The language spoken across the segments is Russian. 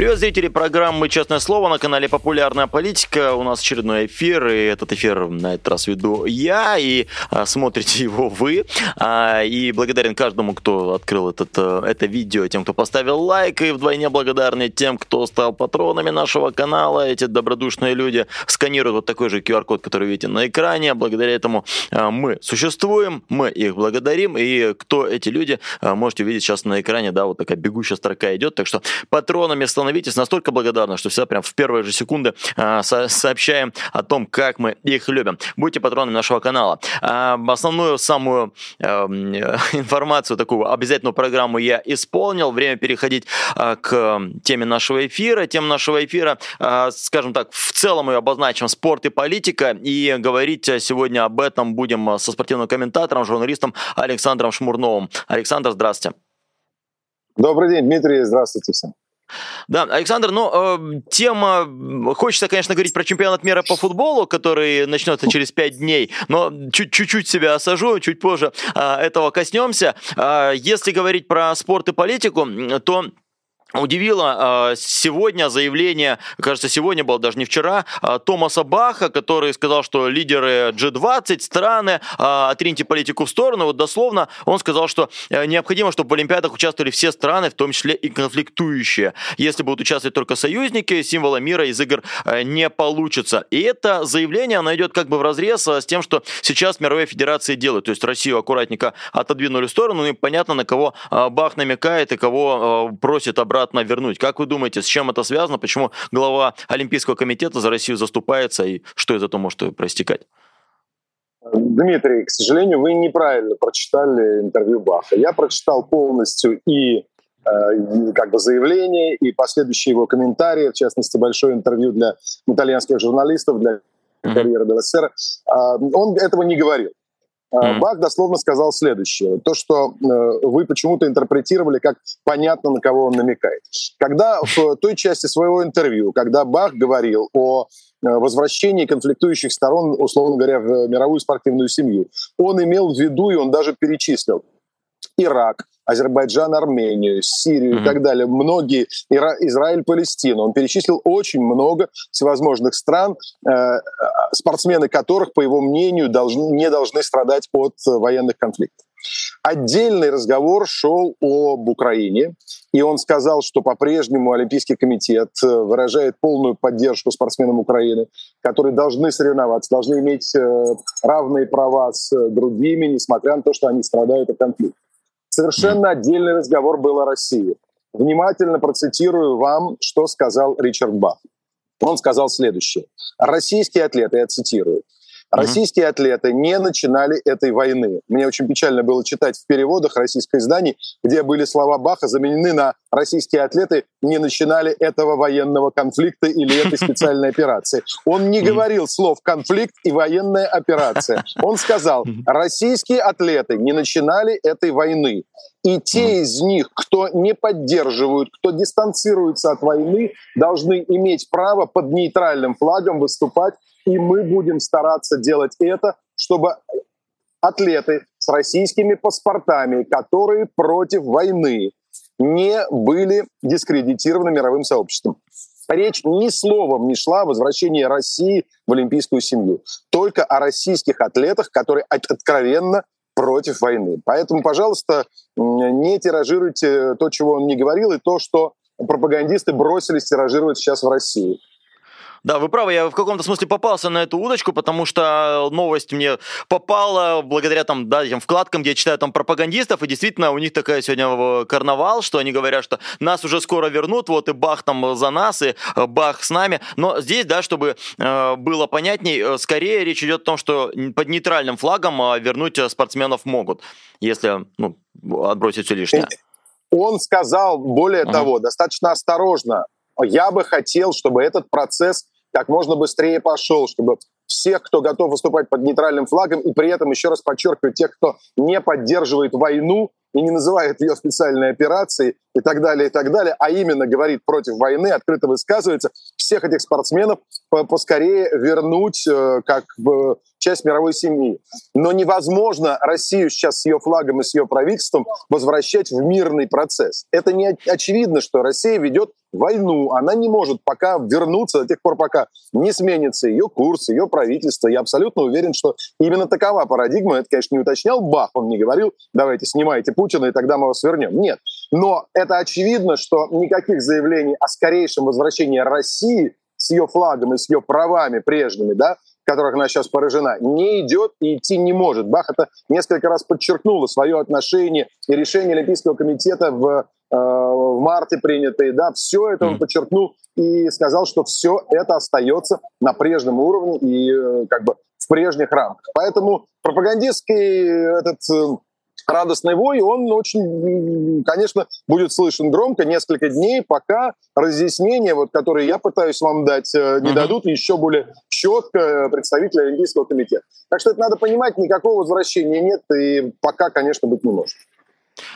Привет, зрители программы «Честное слово» на канале «Популярная политика». У нас очередной эфир, и этот эфир на этот раз веду я, и а, смотрите его вы. А, и благодарен каждому, кто открыл этот, а, это видео, тем, кто поставил лайк, и вдвойне благодарны тем, кто стал патронами нашего канала. Эти добродушные люди сканируют вот такой же QR-код, который видите на экране. Благодаря этому а, мы существуем, мы их благодарим, и кто эти люди, а, можете увидеть сейчас на экране, да, вот такая бегущая строка идет. Так что патронами становитесь становитесь настолько благодарны, что всегда прям в первые же секунды со- сообщаем о том, как мы их любим. Будьте патронами нашего канала. А, основную самую а, информацию, такую обязательную программу я исполнил. Время переходить а, к теме нашего эфира. Тема нашего эфира, а, скажем так, в целом ее обозначим спорт и политика. И говорить сегодня об этом будем со спортивным комментатором, журналистом Александром Шмурновым. Александр, здравствуйте. Добрый день, Дмитрий. Здравствуйте всем. Да, Александр, ну, э, тема... Хочется, конечно, говорить про чемпионат мира по футболу, который начнется через пять дней, но чуть-чуть себя осажу, чуть позже э, этого коснемся. Э, если говорить про спорт и политику, то Удивило сегодня заявление, кажется, сегодня было, даже не вчера, Томаса Баха, который сказал, что лидеры G20, страны, отриньте политику в сторону. Вот дословно он сказал, что э, необходимо, чтобы в Олимпиадах участвовали все страны, в том числе и конфликтующие. Если будут участвовать только союзники, символа мира из игр э, не получится. И это заявление, оно идет как бы в разрез с тем, что сейчас мировые федерации делают. То есть Россию аккуратненько отодвинули в сторону, и понятно, на кого Бах намекает и кого просит обратно обратно вернуть. Как вы думаете, с чем это связано? Почему глава Олимпийского комитета за Россию заступается и что из этого может проистекать? Дмитрий, к сожалению, вы неправильно прочитали интервью Баха. Я прочитал полностью и э, как бы заявление, и последующие его комментарии, в частности, большое интервью для итальянских журналистов, для карьеры БЛСР. А, он этого не говорил. Mm-hmm. Бах дословно сказал следующее. То, что э, вы почему-то интерпретировали как понятно, на кого он намекает. Когда в той части своего интервью, когда Бах говорил о э, возвращении конфликтующих сторон, условно говоря, в мировую спортивную семью, он имел в виду, и он даже перечислил, Ирак, Азербайджан, Армению, Сирию mm-hmm. и так далее. Многие, Ира, Израиль, Палестину. Он перечислил очень много всевозможных стран, э, спортсмены которых, по его мнению, должны, не должны страдать от военных конфликтов. Отдельный разговор шел об Украине, и он сказал, что по-прежнему Олимпийский комитет э, выражает полную поддержку спортсменам Украины, которые должны соревноваться, должны иметь э, равные права с другими, несмотря на то, что они страдают от конфликта. Совершенно отдельный разговор был о России. Внимательно процитирую вам, что сказал Ричард Бах. Он сказал следующее. Российские атлеты, я цитирую, Российские атлеты не начинали этой войны. Мне очень печально было читать в переводах российских изданий, где были слова Баха заменены на «российские атлеты не начинали этого военного конфликта или этой специальной операции». Он не говорил слов «конфликт» и «военная операция». Он сказал «российские атлеты не начинали этой войны». И те из них, кто не поддерживают, кто дистанцируется от войны, должны иметь право под нейтральным флагом выступать и мы будем стараться делать это, чтобы атлеты с российскими паспортами, которые против войны, не были дискредитированы мировым сообществом. Речь ни словом не шла о возвращении России в олимпийскую семью. Только о российских атлетах, которые откровенно против войны. Поэтому, пожалуйста, не тиражируйте то, чего он не говорил, и то, что пропагандисты бросились тиражировать сейчас в России. Да, вы правы, я в каком-то смысле попался на эту удочку, потому что новость мне попала благодаря там, да, этим вкладкам, где я читаю там пропагандистов, и действительно у них такая сегодня карнавал, что они говорят, что нас уже скоро вернут, вот и бах там за нас, и э, бах с нами. Но здесь, да, чтобы э, было понятней, э, скорее речь идет о том, что под нейтральным флагом э, вернуть спортсменов могут, если ну, отбросить все лишнее. Он сказал, более uh-huh. того, достаточно осторожно, я бы хотел, чтобы этот процесс как можно быстрее пошел, чтобы всех, кто готов выступать под нейтральным флагом, и при этом, еще раз подчеркиваю, тех, кто не поддерживает войну, и не называет ее специальной операцией и так далее, и так далее, а именно говорит против войны, открыто высказывается, всех этих спортсменов поскорее вернуть э, как часть мировой семьи. Но невозможно Россию сейчас с ее флагом и с ее правительством возвращать в мирный процесс. Это не очевидно, что Россия ведет войну. Она не может пока вернуться до тех пор, пока не сменится ее курс, ее правительство. Я абсолютно уверен, что именно такова парадигма. Это, конечно, не уточнял Бах. Он не говорил, давайте снимайте Путина, и тогда мы вас вернем. Нет. Но это очевидно, что никаких заявлений о скорейшем возвращении России с ее флагом и с ее правами прежними, да, которых она сейчас поражена, не идет и идти не может. Бах это несколько раз подчеркнула свое отношение и решение Олимпийского комитета в, в марте принятые, да, все это он подчеркнул и сказал, что все это остается на прежнем уровне и э, как бы в прежних рамках. Поэтому пропагандистский этот э, радостный вой, он очень, конечно, будет слышен громко несколько дней, пока разъяснения, вот, которые я пытаюсь вам дать, э, не uh-huh. дадут еще более четко представители Олимпийского комитета. Так что это надо понимать, никакого возвращения нет и пока, конечно, быть не может.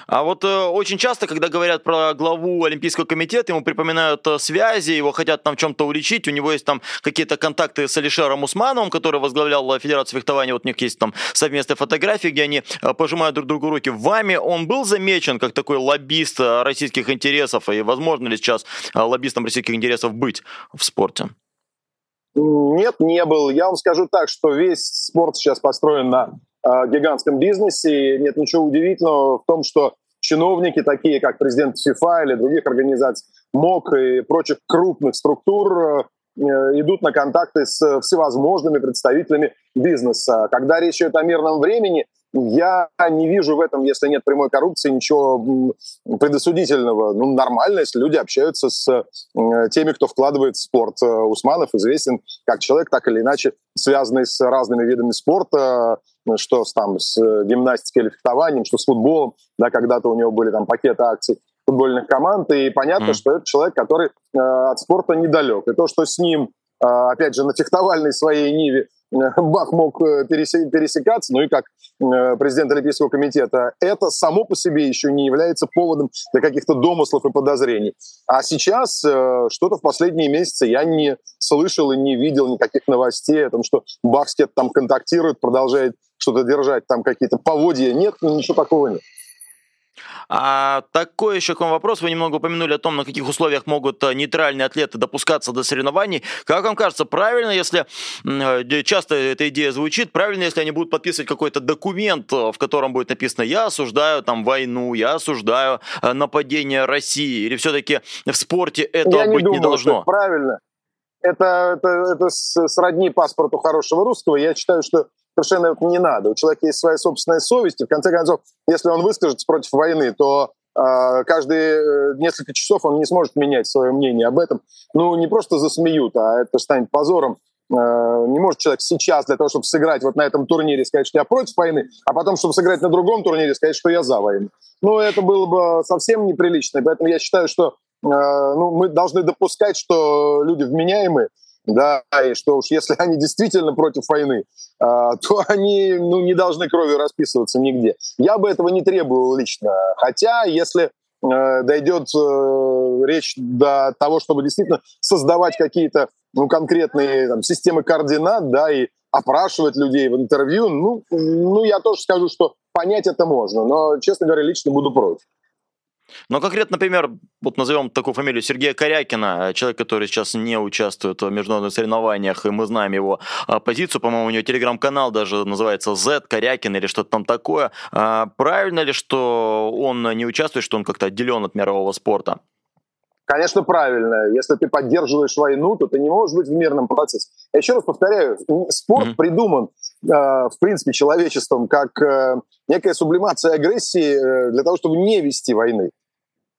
А вот э, очень часто, когда говорят про главу Олимпийского комитета, ему припоминают э, связи, его хотят там в чем-то уличить, у него есть там какие-то контакты с Алишером Усмановым, который возглавлял э, Федерацию фехтования, вот у них есть там совместные фотографии, где они э, пожимают друг другу руки. Вами он был замечен как такой лоббист э, российских интересов, и возможно ли сейчас э, лоббистом российских интересов быть в спорте? Нет, не был. Я вам скажу так, что весь спорт сейчас построен на гигантском бизнесе. Нет ничего удивительного в том, что чиновники, такие как президент ФИФА или других организаций, МОК и прочих крупных структур, э, идут на контакты с всевозможными представителями бизнеса. Когда речь идет о мирном времени, я не вижу в этом, если нет прямой коррупции, ничего предосудительного. Ну, нормально, если люди общаются с теми, кто вкладывает в спорт. Э, Усманов известен как человек, так или иначе связанный с разными видами спорта, что с, там, с гимнастикой или фехтованием, что с футболом. Да, когда-то у него были там пакеты акций футбольных команд, и понятно, mm. что это человек, который э, от спорта недалек. И то, что с ним а, опять же, на фехтовальной своей Ниве э, Бах мог э, пересекаться, ну и как э, президент Олимпийского комитета, это само по себе еще не является поводом для каких-то домыслов и подозрений. А сейчас что-то в последние месяцы я не слышал и не видел никаких новостей о том, что Бах с кем-то там контактирует, продолжает что-то держать, там какие-то поводья. Нет, ничего такого нет. А такой еще к вам вопрос. Вы немного упомянули о том, на каких условиях могут э, нейтральные атлеты допускаться до соревнований. Как вам кажется, правильно, если э, часто эта идея звучит, правильно, если они будут подписывать какой-то документ, э, в котором будет написано «Я осуждаю там войну, я осуждаю нападение России», или все-таки в спорте этого я быть не, думаю, не должно? Правильно. Это, это, это сродни паспорту хорошего русского. Я считаю, что совершенно не надо. У человека есть своя собственная совесть, и в конце концов, если он выскажется против войны, то э, каждые несколько часов он не сможет менять свое мнение об этом. Ну, не просто засмеют, а это станет позором. Э, не может человек сейчас для того, чтобы сыграть вот на этом турнире, сказать, что я против войны, а потом, чтобы сыграть на другом турнире, сказать, что я за войну. Ну, это было бы совсем неприлично. поэтому я считаю, что э, ну, мы должны допускать, что люди вменяемые, да, и что уж если они действительно против войны, а, то они ну, не должны кровью расписываться нигде. Я бы этого не требовал лично. Хотя, если э, дойдет э, речь до того, чтобы действительно создавать какие-то ну, конкретные там, системы координат, да, и опрашивать людей в интервью, ну, ну, я тоже скажу, что понять это можно, но, честно говоря, лично буду против. Но конкретно, например, вот назовем такую фамилию Сергея Корякина, человек, который сейчас не участвует в международных соревнованиях, и мы знаем его а, позицию, по-моему, у него телеграм-канал даже называется Z Корякин или что-то там такое. А, правильно ли, что он не участвует, что он как-то отделен от мирового спорта? Конечно, правильно. Если ты поддерживаешь войну, то ты не можешь быть в мирном процессе. Я еще раз повторяю, спорт mm-hmm. придуман, э, в принципе, человечеством как э, некая сублимация агрессии э, для того, чтобы не вести войны.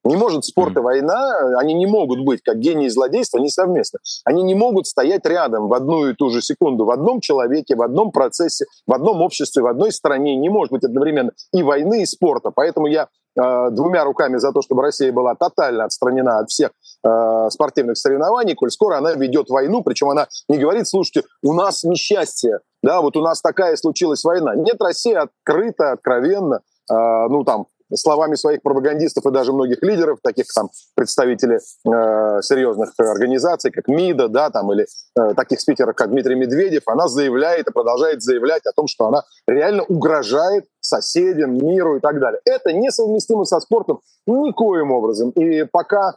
Не может спорт и война, они не могут быть, как гений и злодейство, они совместно. Они не могут стоять рядом в одну и ту же секунду, в одном человеке, в одном процессе, в одном обществе, в одной стране. Не может быть одновременно и войны, и спорта. Поэтому я двумя руками за то, чтобы Россия была тотально отстранена от всех э, спортивных соревнований, коль скоро она ведет войну, причем она не говорит, слушайте, у нас несчастье, да, вот у нас такая случилась война. Нет, Россия открыто, откровенно, э, ну там, словами своих пропагандистов и даже многих лидеров, таких там представителей э, серьезных организаций, как МИДа, да, там, или э, таких спикеров, как Дмитрий Медведев, она заявляет и продолжает заявлять о том, что она реально угрожает соседям, миру и так далее. Это несовместимо со спортом никоим образом. И пока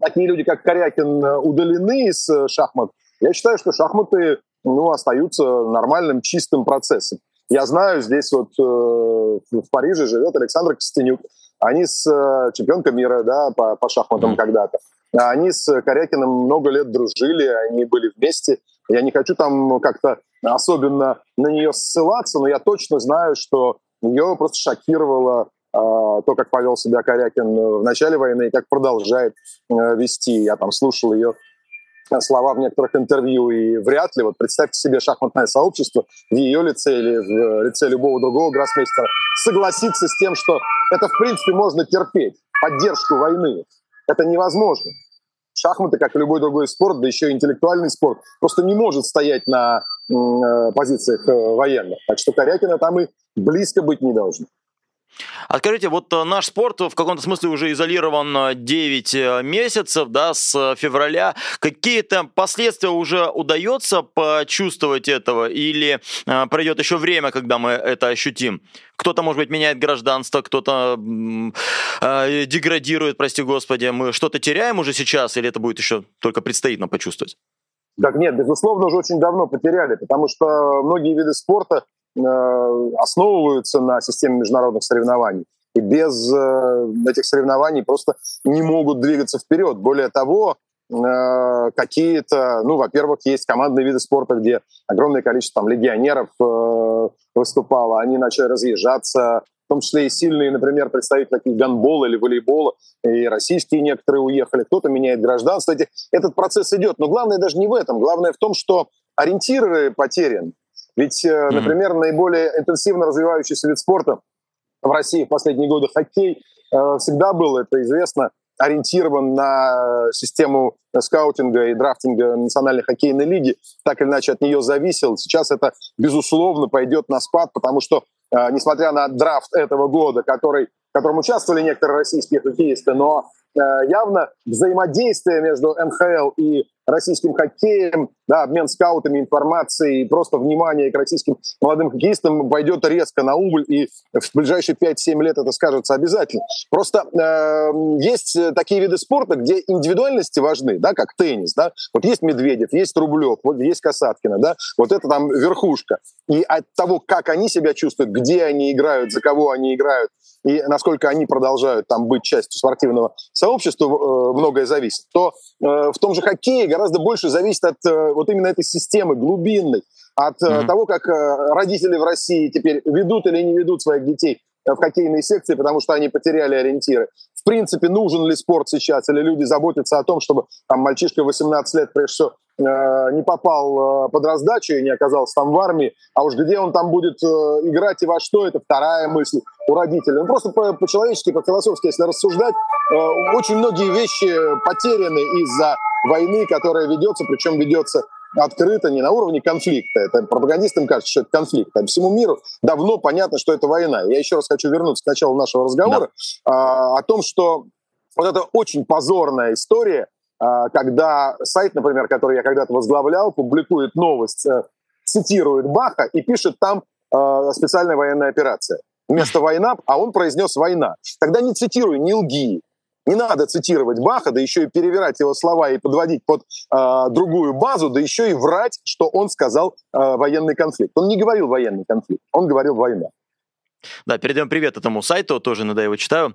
такие люди, как Корякин, удалены из э, шахмат, я считаю, что шахматы ну, остаются нормальным, чистым процессом. Я знаю, здесь вот э, в Париже живет Александр Костенюк. Они с э, чемпионкой мира да, по, по шахматам mm. когда-то. Они с Корякиным много лет дружили, они были вместе. Я не хочу там как-то особенно на нее ссылаться, но я точно знаю, что ее просто шокировало э, то, как повел себя Корякин в начале войны и как продолжает э, вести. Я там слушал ее слова в некоторых интервью, и вряд ли, вот представьте себе шахматное сообщество в ее лице или в лице любого другого гроссмейстера согласиться с тем, что это, в принципе, можно терпеть, поддержку войны. Это невозможно. Шахматы, как и любой другой спорт, да еще и интеллектуальный спорт, просто не может стоять на э, позициях э, военных. Так что Корякина там и близко быть не должно. А скажите, вот э, наш спорт в каком-то смысле уже изолирован 9 э, э, месяцев, да, с февраля. Какие-то последствия уже удается почувствовать этого или э, пройдет еще время, когда мы это ощутим? Кто-то, может быть, меняет гражданство, кто-то э, деградирует, прости господи. Мы что-то теряем уже сейчас или это будет еще только предстоит нам почувствовать? Так нет, безусловно, уже очень давно потеряли, потому что многие виды спорта основываются на системе международных соревнований. И без э, этих соревнований просто не могут двигаться вперед. Более того, э, какие-то, ну, во-первых, есть командные виды спорта, где огромное количество там легионеров выступало, они начали разъезжаться, в том числе и сильные, например, представители таких гандбола или волейбола, и российские некоторые уехали, кто-то меняет гражданство. Этот процесс идет. Но главное даже не в этом. Главное в том, что ориентиры потерян. Ведь, mm-hmm. например, наиболее интенсивно развивающийся вид спорта в России в последние годы хоккей э, всегда был, это известно, ориентирован на систему скаутинга и драфтинга Национальной хоккейной лиги, так или иначе от нее зависел. Сейчас это, безусловно, пойдет на спад, потому что, э, несмотря на драфт этого года, который, в котором участвовали некоторые российские хоккеисты, но э, явно взаимодействие между НХЛ и российским хоккеем, да, обмен скаутами, информацией, просто внимание к российским молодым хоккеистам пойдет резко на убыль, и в ближайшие 5-7 лет это скажется обязательно. Просто э, есть такие виды спорта, где индивидуальности важны, да, как теннис, да, вот есть Медведев, есть Рублев, вот есть Касаткина, да, вот это там верхушка. И от того, как они себя чувствуют, где они играют, за кого они играют, и насколько они продолжают там быть частью спортивного сообщества, э, многое зависит, то в том же хоккее гораздо больше зависит от э, вот именно этой системы глубинной, от mm-hmm. того, как родители в России теперь ведут или не ведут своих детей в хоккейные секции, потому что они потеряли ориентиры. В принципе, нужен ли спорт сейчас, или люди заботятся о том, чтобы там мальчишка 18 лет, прежде всего, Э, не попал э, под раздачу и не оказался там в армии, а уж где он там будет э, играть и во что, это вторая мысль у родителей. Ну, просто по-человечески, по-философски, если рассуждать, очень многие вещи потеряны из-за войны, которая ведется, причем ведется открыто, не на уровне конфликта. Это пропагандистам кажется, что это конфликт. А всему миру давно понятно, что это война. Я еще раз хочу вернуться к началу нашего разговора да. а, о том, что вот эта очень позорная история когда сайт, например, который я когда-то возглавлял, публикует новость, э, цитирует Баха и пишет там э, специальная военная операция. Вместо война, а он произнес война. Тогда не цитируй, не лги. Не надо цитировать Баха, да еще и перевирать его слова и подводить под э, другую базу, да еще и врать, что он сказал э, военный конфликт. Он не говорил военный конфликт, он говорил война. Да, передаем привет этому сайту, тоже иногда его читаю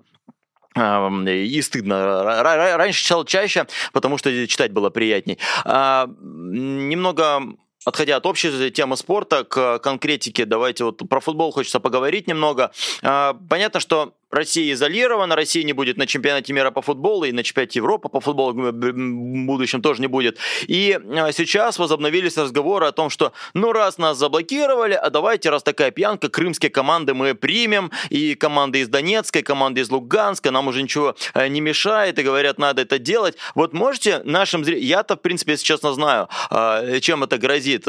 и стыдно. Раньше читал чаще, потому что читать было приятней. А, немного отходя от общей темы спорта к конкретике, давайте вот про футбол хочется поговорить немного. А, понятно, что Россия изолирована, Россия не будет на чемпионате мира по футболу и на чемпионате Европы по футболу в будущем тоже не будет. И а, сейчас возобновились разговоры о том, что ну раз нас заблокировали, а давайте, раз такая пьянка, крымские команды мы примем, и команды из Донецка, и команды из Луганска, нам уже ничего э, не мешает, и говорят, надо это делать. Вот можете нашим зрителям, я-то, в принципе, если честно, знаю, а, чем это грозит.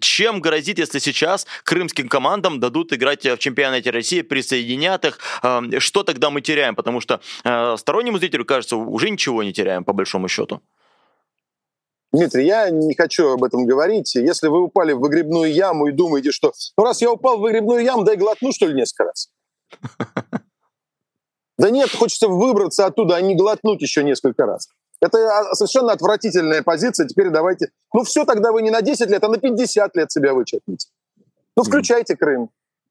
Чем грозит, если сейчас крымским командам дадут играть в чемпионате России, присоединят их, что тогда мы теряем? Потому что э, стороннему зрителю кажется, уже ничего не теряем, по большому счету. Дмитрий, я не хочу об этом говорить. Если вы упали в выгребную яму и думаете, что ну раз я упал в выгребную яму, дай глотну, что ли, несколько раз. Да нет, хочется выбраться оттуда, а не глотнуть еще несколько раз. Это а, совершенно отвратительная позиция. Теперь давайте... Ну все, тогда вы не на 10 лет, а на 50 лет себя вычеркните. Ну включайте Крым,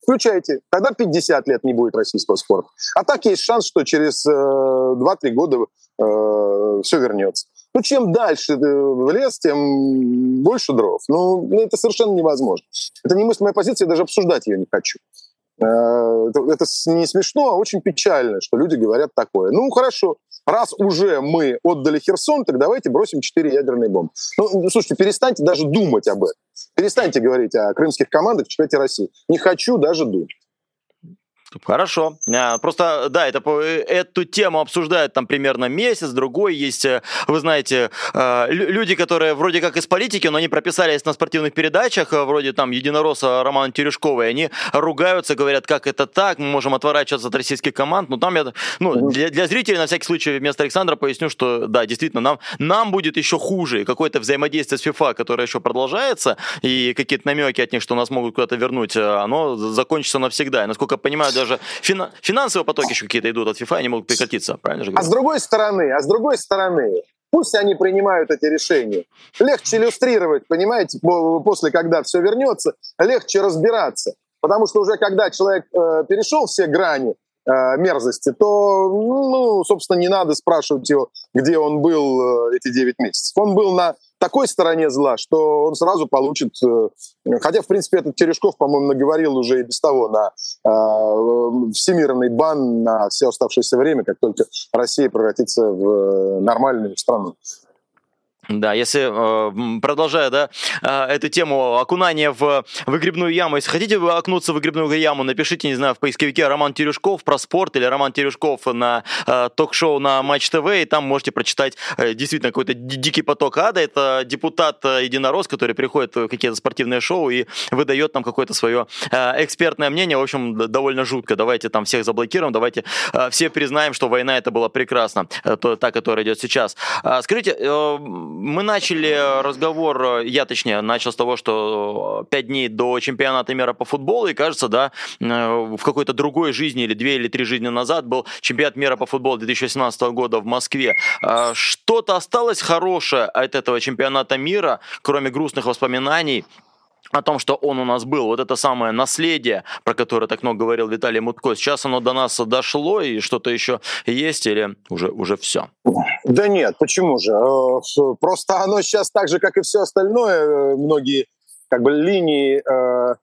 включайте. Тогда 50 лет не будет российского спорта. А так есть шанс, что через э, 2-3 года э, все вернется. Ну, чем дальше в лес, тем больше дров. Ну, ну, это совершенно невозможно. Это не мысль моя позиция, я даже обсуждать ее не хочу. Э, это, это не смешно, а очень печально, что люди говорят такое. Ну, хорошо, раз уже мы отдали Херсон, так давайте бросим четыре ядерные бомбы. Ну, слушайте, перестаньте даже думать об этом. Перестаньте говорить о крымских командах в чемпионате России. Не хочу даже думать. Хорошо. А, просто, да, это, э, эту тему обсуждают там примерно месяц, другой. Есть, э, вы знаете, э, люди, которые вроде как из политики, но они прописались на спортивных передачах, вроде там Единоросса Романа Терешкова, и они ругаются, говорят, как это так, мы можем отворачиваться от российских команд. Но там я, ну, для, для зрителей, на всякий случай, вместо Александра поясню, что, да, действительно, нам, нам будет еще хуже. Какое-то взаимодействие с ФИФА, которое еще продолжается, и какие-то намеки от них, что нас могут куда-то вернуть, оно закончится навсегда. И, насколько я понимаю, даже фина- финансовые потоки еще какие-то идут от FIFA, они могут прекратиться, правильно же говорю? А с другой стороны, а с другой стороны, пусть они принимают эти решения. Легче иллюстрировать, понимаете, после, когда все вернется, легче разбираться. Потому что уже когда человек э, перешел все грани э, мерзости, то, ну, собственно, не надо спрашивать его, где он был э, эти 9 месяцев. Он был на такой стороне зла, что он сразу получит... Э, хотя, в принципе, этот Терешков, по-моему, наговорил уже и без того на э, всемирный бан на все оставшееся время, как только Россия превратится в э, нормальную страну. Да, если э, продолжая, да, э, эту тему окунания в выгребную яму, если хотите вы окнуться в выгребную яму, напишите, не знаю, в поисковике Роман Терюшков про спорт или Роман Терюшков на э, ток-шоу на Матч ТВ, и там можете прочитать действительно какой-то дикий поток ада. Это депутат Единорос, который приходит в какие-то спортивные шоу и выдает там какое-то свое экспертное мнение. В общем, довольно жутко. Давайте там всех заблокируем, давайте все признаем, что война это была прекрасна, та, которая идет сейчас. Скажите, мы начали разговор, я точнее начал с того, что пять дней до чемпионата мира по футболу, и кажется, да, в какой-то другой жизни или две или три жизни назад был чемпионат мира по футболу 2017 года в Москве. Что-то осталось хорошее от этого чемпионата мира, кроме грустных воспоминаний? О том, что он у нас был, вот это самое наследие, про которое так много говорил Виталий Мутко, сейчас оно до нас дошло, и что-то еще есть, или уже, уже все? Да нет, почему же? Э, просто оно сейчас так же, как и все остальное, э, многие как бы линии, э,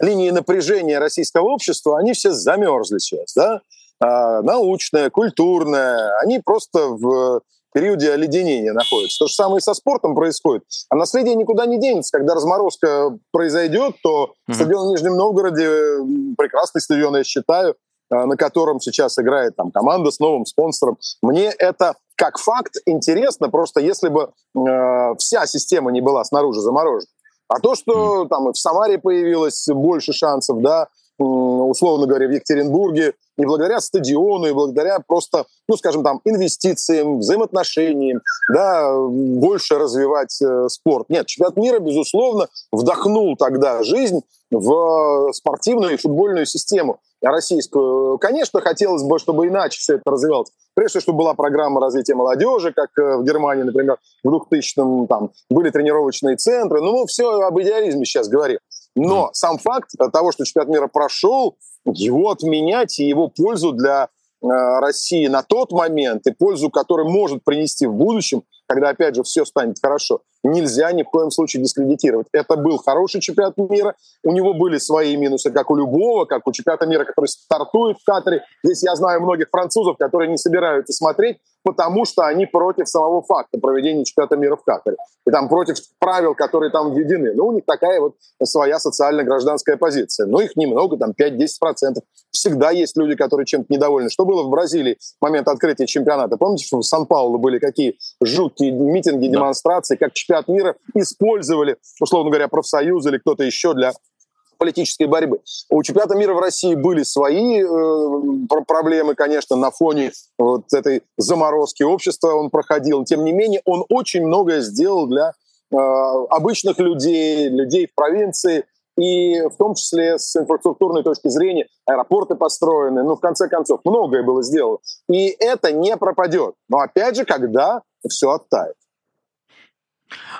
линии напряжения российского общества, они все замерзли сейчас, да? А, научное, культурное, они просто в периоде оледенения находится. То же самое и со спортом происходит. А наследие никуда не денется. Когда разморозка произойдет, то mm-hmm. стадион в Нижнем Новгороде прекрасный стадион, я считаю, а, на котором сейчас играет там команда с новым спонсором. Мне это как факт интересно, просто если бы э, вся система не была снаружи заморожена. А то, что там в Самаре появилось больше шансов, да, условно говоря, в Екатеринбурге, не благодаря стадиону, и благодаря просто, ну, скажем там, инвестициям, взаимоотношениям, да, больше развивать э, спорт. Нет, чемпионат мира, безусловно, вдохнул тогда жизнь в спортивную и футбольную систему российскую. Конечно, хотелось бы, чтобы иначе все это развивалось. Прежде всего, чтобы была программа развития молодежи, как э, в Германии, например, в 2000-м там были тренировочные центры. Ну, все об идеализме сейчас говорим. Но сам факт того, что чемпионат мира прошел, его отменять и его пользу для э, России на тот момент и пользу, которую может принести в будущем, когда, опять же, все станет хорошо, нельзя ни в коем случае дискредитировать. Это был хороший чемпионат мира, у него были свои минусы, как у любого, как у чемпионата мира, который стартует в Катаре. Здесь я знаю многих французов, которые не собираются смотреть, потому что они против самого факта проведения чемпионата мира в Катаре. И там против правил, которые там введены. Ну, у них такая вот своя социально-гражданская позиция. Но их немного, там 5-10%. Всегда есть люди, которые чем-то недовольны. Что было в Бразилии в момент открытия чемпионата? Помните, что в Сан-Паулу были какие жуткие митинги, демонстрации, как чемпионат мира использовали, условно говоря, профсоюзы или кто-то еще для политической борьбы. У чемпионата мира в России были свои э, проблемы, конечно, на фоне вот этой заморозки общества он проходил. Тем не менее, он очень многое сделал для э, обычных людей, людей в провинции, и в том числе с инфраструктурной точки зрения аэропорты построены, ну, в конце концов, многое было сделано. И это не пропадет. Но опять же, когда все оттает.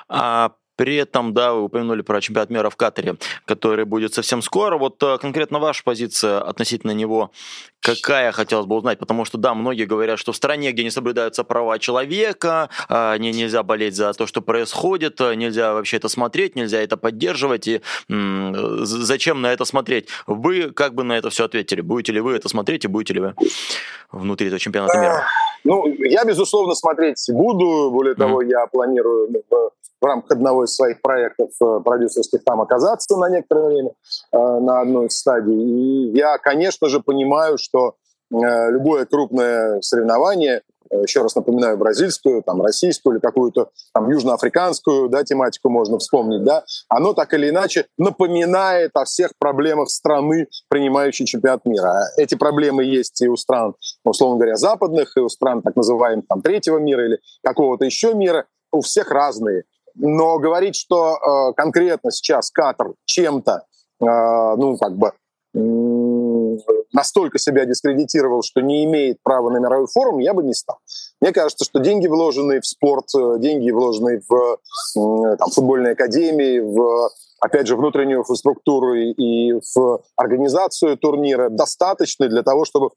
А при этом, да, вы упомянули про чемпионат мира в Катаре, который будет совсем скоро. Вот э, конкретно ваша позиция относительно него, какая хотелось бы узнать? Потому что, да, многие говорят, что в стране, где не соблюдаются права человека, а, не, нельзя болеть за то, что происходит, э, нельзя вообще это смотреть, нельзя это поддерживать. И зачем на это смотреть? Вы как бы на это все ответили? Будете ли вы это смотреть и будете ли вы внутри этого чемпионата мира? Ну, я, безусловно, смотреть буду. Более того, я планирую в рамках одного из своих проектов э, продюсерских там оказаться на некоторое время э, на одной из стадий. И я, конечно же, понимаю, что э, любое крупное соревнование, еще раз напоминаю, бразильскую, там, российскую или какую-то там южноафриканскую да, тематику можно вспомнить, да, оно так или иначе напоминает о всех проблемах страны, принимающей чемпионат мира. Эти проблемы есть и у стран, условно говоря, западных, и у стран так называемых там, третьего мира или какого-то еще мира. У всех разные. Но говорить, что э, конкретно сейчас Катар чем-то, э, ну, как бы настолько себя дискредитировал, что не имеет права на мировой форум, я бы не стал. Мне кажется, что деньги, вложенные в спорт, э, деньги, вложенные в там, футбольные академии, в опять же, внутреннюю инфраструктуру и в организацию турнира достаточны для того, чтобы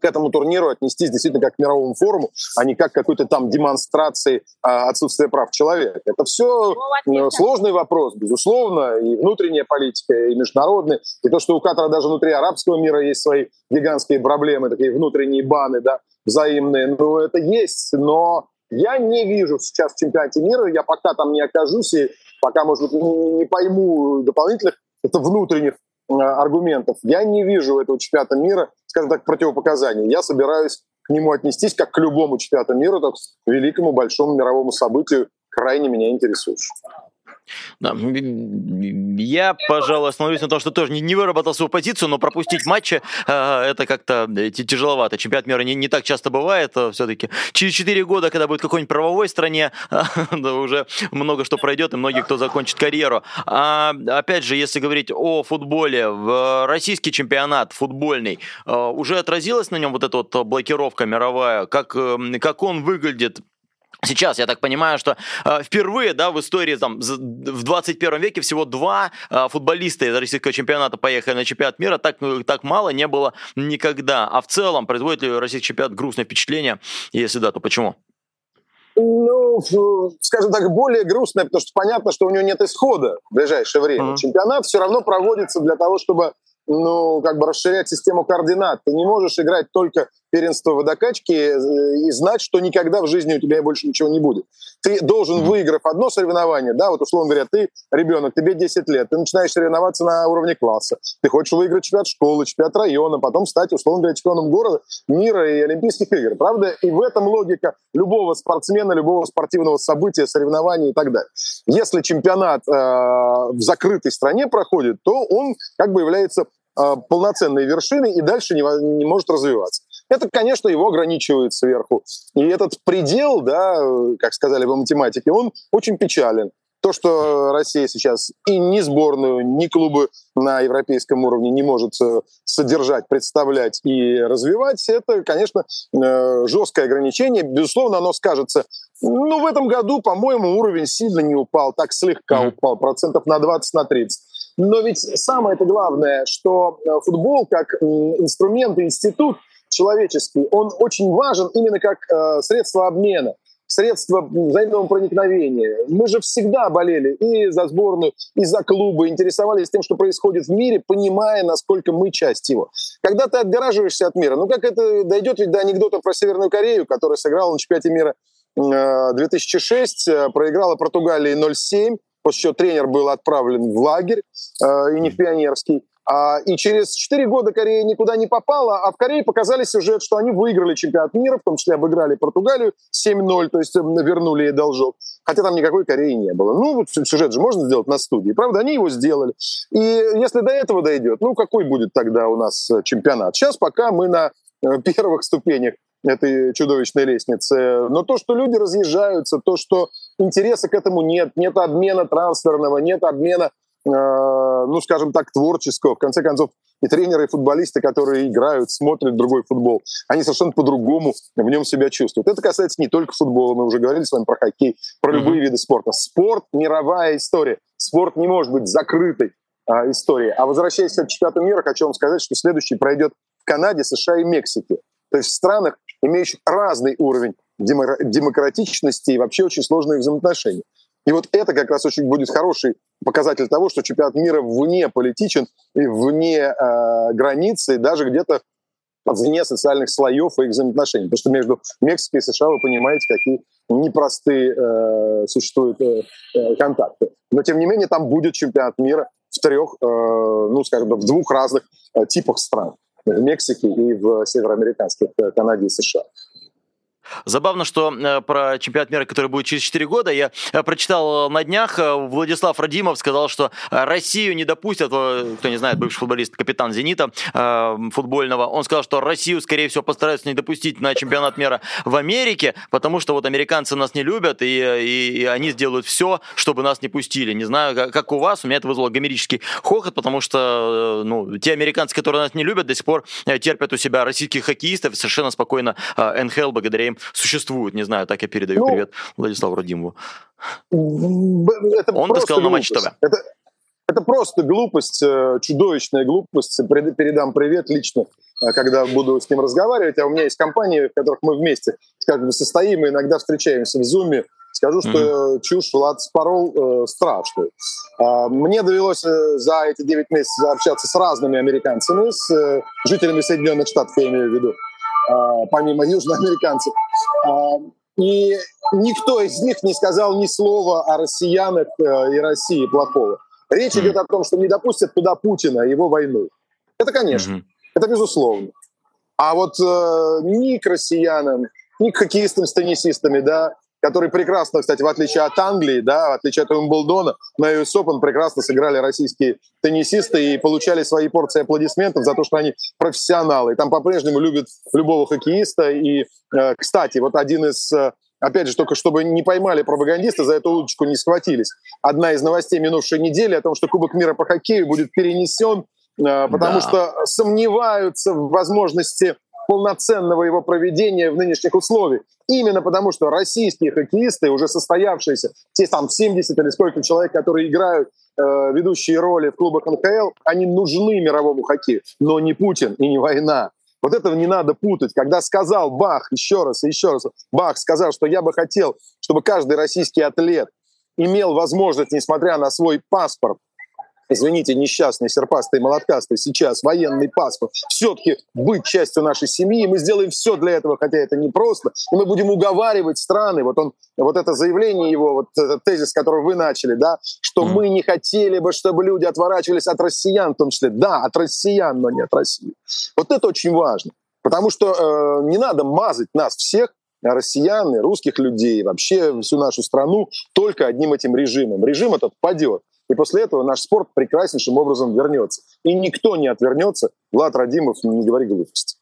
к этому турниру отнестись действительно как к мировому форуму, а не как к какой-то там демонстрации а, отсутствия прав человека. Это все ну, сложный вопрос, безусловно, и внутренняя политика, и международная, и то, что у Катара даже внутри арабского мира есть свои гигантские проблемы, такие внутренние баны, да, взаимные, ну, это есть, но я не вижу сейчас в чемпионате мира, я пока там не окажусь, и пока, может быть, не пойму дополнительных это внутренних Э, аргументов. Я не вижу этого чемпионата мира, скажем так, противопоказаний. Я собираюсь к нему отнестись как к любому чемпионату мира, так к великому большому мировому событию, крайне меня интересующему. Да. Я, пожалуй, остановлюсь на том, что тоже не, не выработал свою позицию, но пропустить матчи э, это как-то э, тяжеловато. Чемпионат мира не, не так часто бывает э, все-таки. Через 4 года, когда будет какой-нибудь правовой стране, э, да, уже много что пройдет, и многие кто закончит карьеру. А, опять же, если говорить о футболе, в российский чемпионат футбольный, э, уже отразилась на нем вот эта вот блокировка мировая? Как, э, как он выглядит? Сейчас, я так понимаю, что э, впервые да, в истории там, в 21 веке всего два э, футболиста из российского чемпионата поехали на чемпионат мира. Так, ну, так мало не было никогда. А в целом, производит ли российский чемпионат грустное впечатление? Если да, то почему? Ну, скажем так, более грустное, потому что понятно, что у него нет исхода в ближайшее время. Mm-hmm. Чемпионат все равно проводится для того, чтобы ну, как бы расширять систему координат. Ты не можешь играть только первенство водокачки э, и знать, что никогда в жизни у тебя больше ничего не будет. Ты должен, выиграв одно соревнование, да, вот условно говоря, ты ребенок, тебе 10 лет, ты начинаешь соревноваться на уровне класса, ты хочешь выиграть чемпионат школы, чемпионат района, потом стать, условно говоря, чемпионом города, мира и Олимпийских игр, правда? И в этом логика любого спортсмена, любого спортивного события, соревнования и так далее. Если чемпионат э, в закрытой стране проходит, то он как бы является э, полноценной вершиной и дальше не, не может развиваться. Это, конечно, его ограничивает сверху. И этот предел, да, как сказали в математике, он очень печален. То, что Россия сейчас и ни сборную, ни клубы на европейском уровне не может э, содержать, представлять и развивать, это, конечно, э, жесткое ограничение. Безусловно, оно скажется. Ну, в этом году, по-моему, уровень сильно не упал, так слегка упал, процентов на 20, на 30. Но ведь самое это главное, что э, футбол как инструмент, институт – человеческий, он очень важен именно как э, средство обмена средство взаимного проникновения. Мы же всегда болели и за сборную, и за клубы, интересовались тем, что происходит в мире, понимая, насколько мы часть его. Когда ты отгораживаешься от мира, ну как это дойдет ведь до анекдота про Северную Корею, которая сыграла на чемпионате мира 2006, э, проиграла Португалии 0-7, после чего тренер был отправлен в лагерь, э, и не в пионерский. А, и через 4 года Корея никуда не попала, а в Корее показали сюжет, что они выиграли чемпионат мира, в том числе обыграли Португалию 7-0, то есть вернули ей должок. Хотя там никакой Кореи не было. Ну, вот сюжет же можно сделать на студии. Правда, они его сделали. И если до этого дойдет, ну, какой будет тогда у нас э, чемпионат? Сейчас пока мы на э, первых ступенях этой чудовищной лестницы. Но то, что люди разъезжаются, то, что интереса к этому нет, нет обмена трансферного, нет обмена Э, ну, скажем так, творческого. В конце концов, и тренеры, и футболисты, которые играют, смотрят другой футбол, они совершенно по-другому в нем себя чувствуют. Это касается не только футбола, мы уже говорили с вами про хоккей, про любые mm-hmm. виды спорта. Спорт — мировая история. Спорт не может быть закрытой а, историей. А возвращаясь к чемпионату мира, хочу вам сказать, что следующий пройдет в Канаде, США и Мексике. То есть в странах, имеющих разный уровень демократичности и вообще очень сложные взаимоотношения. И вот это как раз очень будет хороший показатель того, что чемпионат мира вне политичен и вне э, границы, даже где-то вне социальных слоев и их взаимоотношений. Потому что между Мексикой и США, вы понимаете, какие непростые э, существуют э, э, контакты. Но, тем не менее, там будет чемпионат мира в трех, э, ну, скажем, в двух разных э, типах стран. В Мексике и в североамериканских, э, Канаде и США. Забавно, что э, про чемпионат мира, который будет через 4 года, я э, прочитал на днях, э, Владислав Радимов сказал, что Россию не допустят, кто не знает, бывший футболист, капитан «Зенита» футбольного, он сказал, что Россию, скорее всего, постараются не допустить на чемпионат мира в Америке, потому что вот американцы нас не любят, и, и, и они сделают все, чтобы нас не пустили. Не знаю, как у вас, у меня это вызвало гомерический хохот, потому что ну, те американцы, которые нас не любят, до сих пор терпят у себя российских хоккеистов, совершенно спокойно НХЛ благодаря им существуют. Не знаю, так я передаю ну, привет Владиславу Радимову. Это Он это сказал на Матч ТВ. Это, это просто глупость, э, чудовищная глупость. Передам привет лично, э, когда буду с ним разговаривать. А у меня есть компании, в которых мы вместе как бы состоим и иногда встречаемся в Зуме. Скажу, что mm-hmm. чушь Влад спорол э, страшную. А, мне довелось э, за эти 9 месяцев общаться с разными американцами, с э, жителями Соединенных Штатов, я имею в виду. А, помимо южноамериканцев. А, и никто из них не сказал ни слова о россиянах э, и России плохого. Речь идет о том, что не допустят туда Путина и его войну. Это, конечно, mm-hmm. это безусловно. А вот э, ни к россиянам, ни к хоккеистам с теннисистами, да, которые прекрасно, кстати, в отличие от Англии, да, в отличие от Уимблдона, на US Open прекрасно сыграли российские теннисисты и получали свои порции аплодисментов за то, что они профессионалы. И там по-прежнему любят любого хоккеиста. И, э, кстати, вот один из э, опять же, только чтобы не поймали пропагандисты, за эту удочку не схватились. Одна из новостей минувшей недели о том, что Кубок мира по хоккею будет перенесен, э, потому да. что сомневаются в возможности полноценного его проведения в нынешних условиях. Именно потому, что российские хоккеисты, уже состоявшиеся, те там 70 или сколько человек, которые играют э, ведущие роли в клубах НХЛ, они нужны мировому хоккею. Но не Путин и не война. Вот этого не надо путать. Когда сказал Бах еще раз и еще раз, Бах сказал, что я бы хотел, чтобы каждый российский атлет имел возможность, несмотря на свой паспорт, извините, несчастный, серпастый, молоткастый сейчас военный паспорт, все-таки быть частью нашей семьи. Мы сделаем все для этого, хотя это непросто. И мы будем уговаривать страны. Вот, он, вот это заявление его, вот этот тезис, который вы начали, да, что mm. мы не хотели бы, чтобы люди отворачивались от россиян, в том числе. Да, от россиян, но не от России. Вот это очень важно. Потому что э, не надо мазать нас всех россиян, и русских людей, вообще всю нашу страну только одним этим режимом. Режим этот падет. И после этого наш спорт прекраснейшим образом вернется. И никто не отвернется. Влад Радимов, не говори глупости.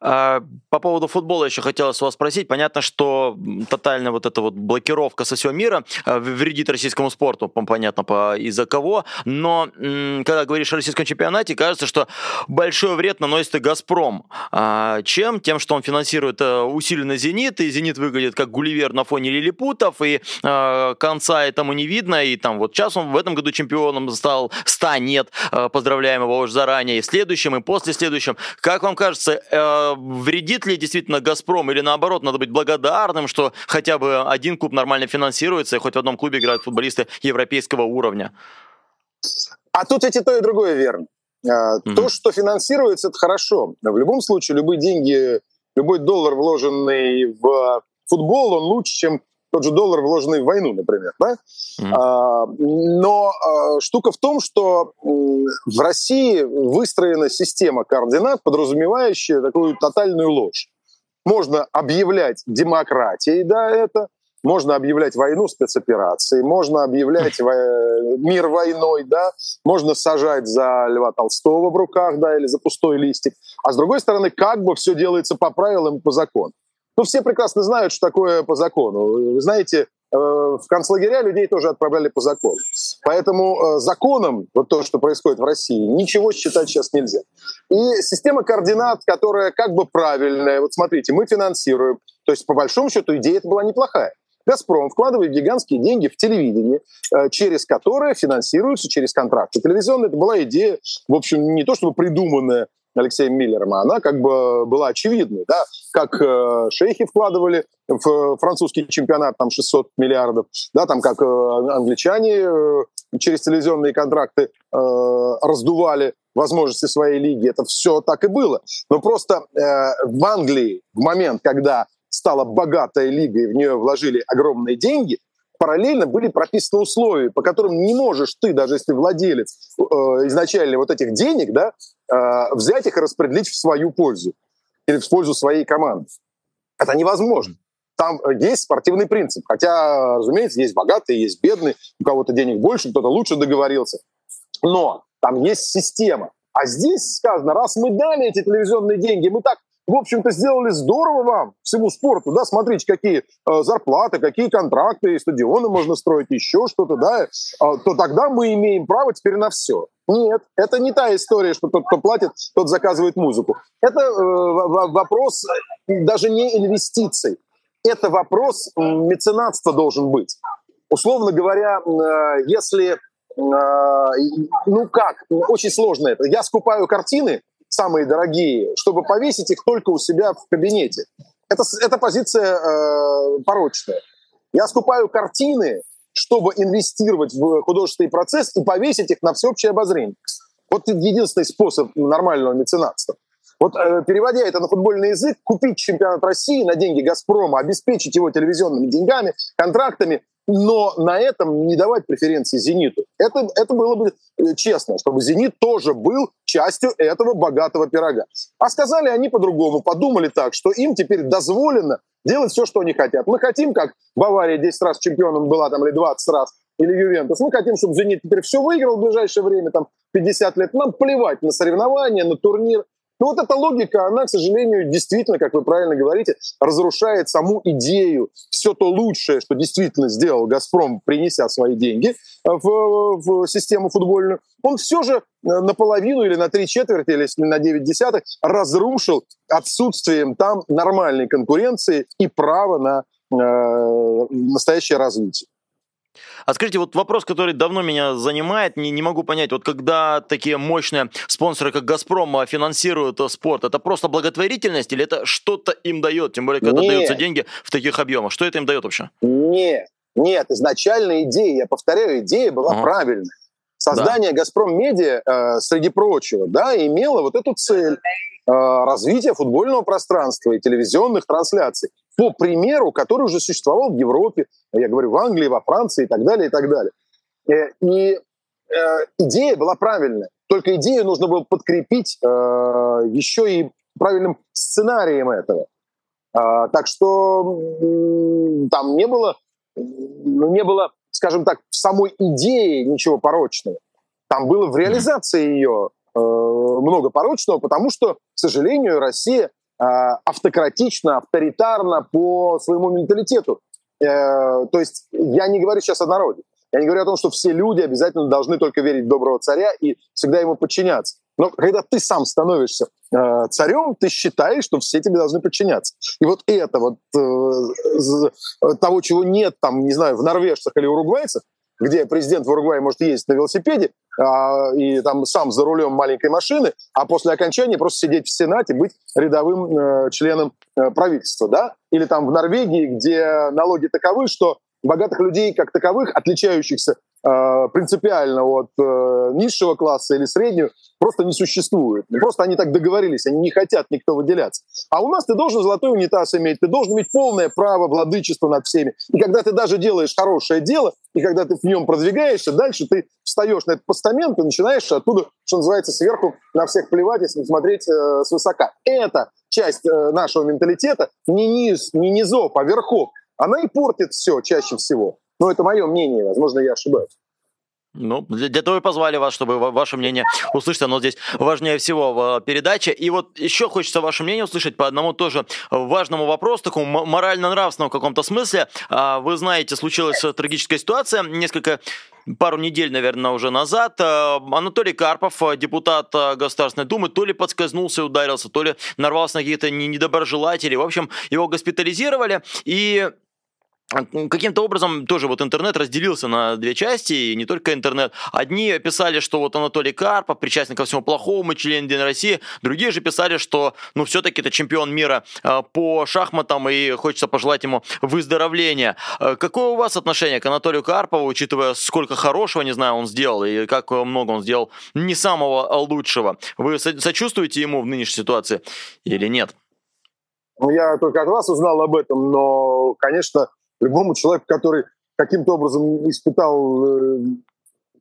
А, по поводу футбола еще хотелось вас спросить. Понятно, что тотальная вот эта вот блокировка со всего мира а, вредит российскому спорту, понятно, по из-за кого. Но когда говоришь о российском чемпионате, кажется, что большой вред наносит и «Газпром». А, чем? Тем, что он финансирует э, усиленно «Зенит», и «Зенит» выглядит как Гулливер на фоне лилипутов, и конца этому не видно. И там вот сейчас он в этом году чемпионом стал, станет, поздравляем его уже заранее, и в следующем, и после следующем. Как вам кажется, э, вредит ли действительно «Газпром» или наоборот, надо быть благодарным, что хотя бы один клуб нормально финансируется, и хоть в одном клубе играют футболисты европейского уровня? А тут ведь и то, и другое верно. Mm-hmm. То, что финансируется, это хорошо. В любом случае, любые деньги, любой доллар, вложенный в футбол, он лучше, чем тот же доллар, вложенный в войну, например. Да? Mm. А, но а, штука в том, что в России выстроена система координат, подразумевающая такую тотальную ложь. Можно объявлять демократией, да, это, можно объявлять войну спецоперацией, можно объявлять мир войной, да, можно сажать за Льва Толстого в руках, да, или за пустой листик. А с другой стороны, как бы все делается по правилам и по закону. Ну, все прекрасно знают, что такое по закону. Вы знаете, э, в концлагеря людей тоже отправляли по закону. Поэтому э, законом, вот то, что происходит в России, ничего считать сейчас нельзя. И система координат, которая как бы правильная, вот смотрите, мы финансируем. То есть, по большому счету, идея это была неплохая. «Газпром» вкладывает гигантские деньги в телевидение, э, через которое финансируются через контракты. Телевизионная это была идея, в общем, не то чтобы придуманная Алексеем Миллером, она как бы была очевидной, да, как э, шейхи вкладывали в французский чемпионат там 600 миллиардов, да, там как э, англичане э, через телевизионные контракты э, раздували возможности своей лиги, это все так и было. Но просто э, в Англии в момент, когда стала лига и в нее вложили огромные деньги, параллельно были прописаны условия, по которым не можешь ты, даже если владелец э, изначально вот этих денег, да, э, взять их и распределить в свою пользу или в пользу своей команды. Это невозможно. Там э, есть спортивный принцип. Хотя, разумеется, есть богатые, есть бедные, у кого-то денег больше, кто-то лучше договорился. Но там есть система. А здесь сказано, раз мы дали эти телевизионные деньги, мы так в общем-то, сделали здорово вам, всему спорту, да, смотрите, какие э, зарплаты, какие контракты, стадионы можно строить, еще что-то, да, э, то тогда мы имеем право теперь на все. Нет, это не та история, что тот, кто платит, тот заказывает музыку. Это э, вопрос даже не инвестиций, это вопрос меценатства должен быть. Условно говоря, э, если, э, ну как, очень сложно это, я скупаю картины, самые дорогие, чтобы повесить их только у себя в кабинете. Это, это позиция э, порочная. Я скупаю картины, чтобы инвестировать в художественный процесс и повесить их на всеобщее обозрение. Вот единственный способ нормального меценатства. Вот э, переводя это на футбольный язык, купить чемпионат России на деньги «Газпрома», обеспечить его телевизионными деньгами, контрактами, но на этом не давать преференции «Зениту». Это, это было бы э, честно, чтобы «Зенит» тоже был частью этого богатого пирога. А сказали они по-другому, подумали так, что им теперь дозволено делать все, что они хотят. Мы хотим, как Бавария 10 раз чемпионом была, там, или 20 раз, или Ювентус. Мы хотим, чтобы «Зенит» теперь все выиграл в ближайшее время, там, 50 лет. Нам плевать на соревнования, на турнир. Ну вот эта логика, она, к сожалению, действительно, как вы правильно говорите, разрушает саму идею. Все то лучшее, что действительно сделал «Газпром», принеся свои деньги в, в систему футбольную, он все же э, наполовину или на три четверти, или на девять десятых разрушил отсутствием там нормальной конкуренции и права на э, настоящее развитие. А скажите, вот вопрос, который давно меня занимает, не, не могу понять, вот когда такие мощные спонсоры, как «Газпром», а, финансируют э, спорт, это просто благотворительность или это что-то им дает, тем более, когда нет. даются деньги в таких объемах? Что это им дает вообще? Нет, нет, изначально идея, я повторяю, идея была ага. правильная. Создание да. «Газпром Медиа», э, среди прочего, да, имело вот эту цель развития футбольного пространства и телевизионных трансляций по примеру, который уже существовал в Европе, я говорю, в Англии, во Франции и так далее, и так далее. Э, и э, идея была правильная, только идею нужно было подкрепить э, еще и правильным сценарием этого. Э, так что э, там не было, ну, не было, скажем так, в самой идее ничего порочного. Там было в реализации ее э, много порочного, потому что, к сожалению, Россия а, автократично, авторитарно по своему менталитету. Э, то есть я не говорю сейчас о народе. Я не говорю о том, что все люди обязательно должны только верить в доброго царя и всегда ему подчиняться. Но когда ты сам становишься э, царем, ты считаешь, что все тебе должны подчиняться. И вот это вот э, того, чего нет там, не знаю, в норвежцах или уругвайцах, где президент в Уругвае может ездить на велосипеде а, и там сам за рулем маленькой машины, а после окончания просто сидеть в Сенате, быть рядовым э, членом э, правительства, да? Или там в Норвегии, где налоги таковы, что богатых людей как таковых, отличающихся принципиально от э, низшего класса или среднего просто не существует. Ну, просто они так договорились, они не хотят никто выделяться. А у нас ты должен золотой унитаз иметь, ты должен иметь полное право владычества над всеми. И когда ты даже делаешь хорошее дело, и когда ты в нем продвигаешься, дальше ты встаешь на этот постамент и начинаешь оттуда, что называется, сверху на всех плевать и смотреть э, свысока. Это часть э, нашего менталитета, не низ, не низов, а верхов. Она и портит все чаще всего. Но это мое мнение, возможно, я ошибаюсь. Ну, для, для того и позвали вас, чтобы ваше мнение услышать. Оно здесь важнее всего в передаче. И вот еще хочется ваше мнение услышать по одному тоже важному вопросу, такому морально-нравственному в каком-то смысле. А, вы знаете, случилась трагическая ситуация несколько пару недель, наверное, уже назад. А, Анатолий Карпов, депутат Государственной Думы, то ли подскользнулся ударился, то ли нарвался на каких-то недоброжелателей. В общем, его госпитализировали. И каким-то образом тоже вот интернет разделился на две части, и не только интернет. Одни писали, что вот Анатолий Карпов причастен ко всему плохому, член Единой России. Другие же писали, что ну все-таки это чемпион мира а, по шахматам, и хочется пожелать ему выздоровления. А, какое у вас отношение к Анатолию Карпову, учитывая, сколько хорошего, не знаю, он сделал, и как много он сделал не самого лучшего? Вы сочувствуете ему в нынешней ситуации или нет? Ну, я только от вас узнал об этом, но, конечно, любому человеку, который каким-то образом испытал э,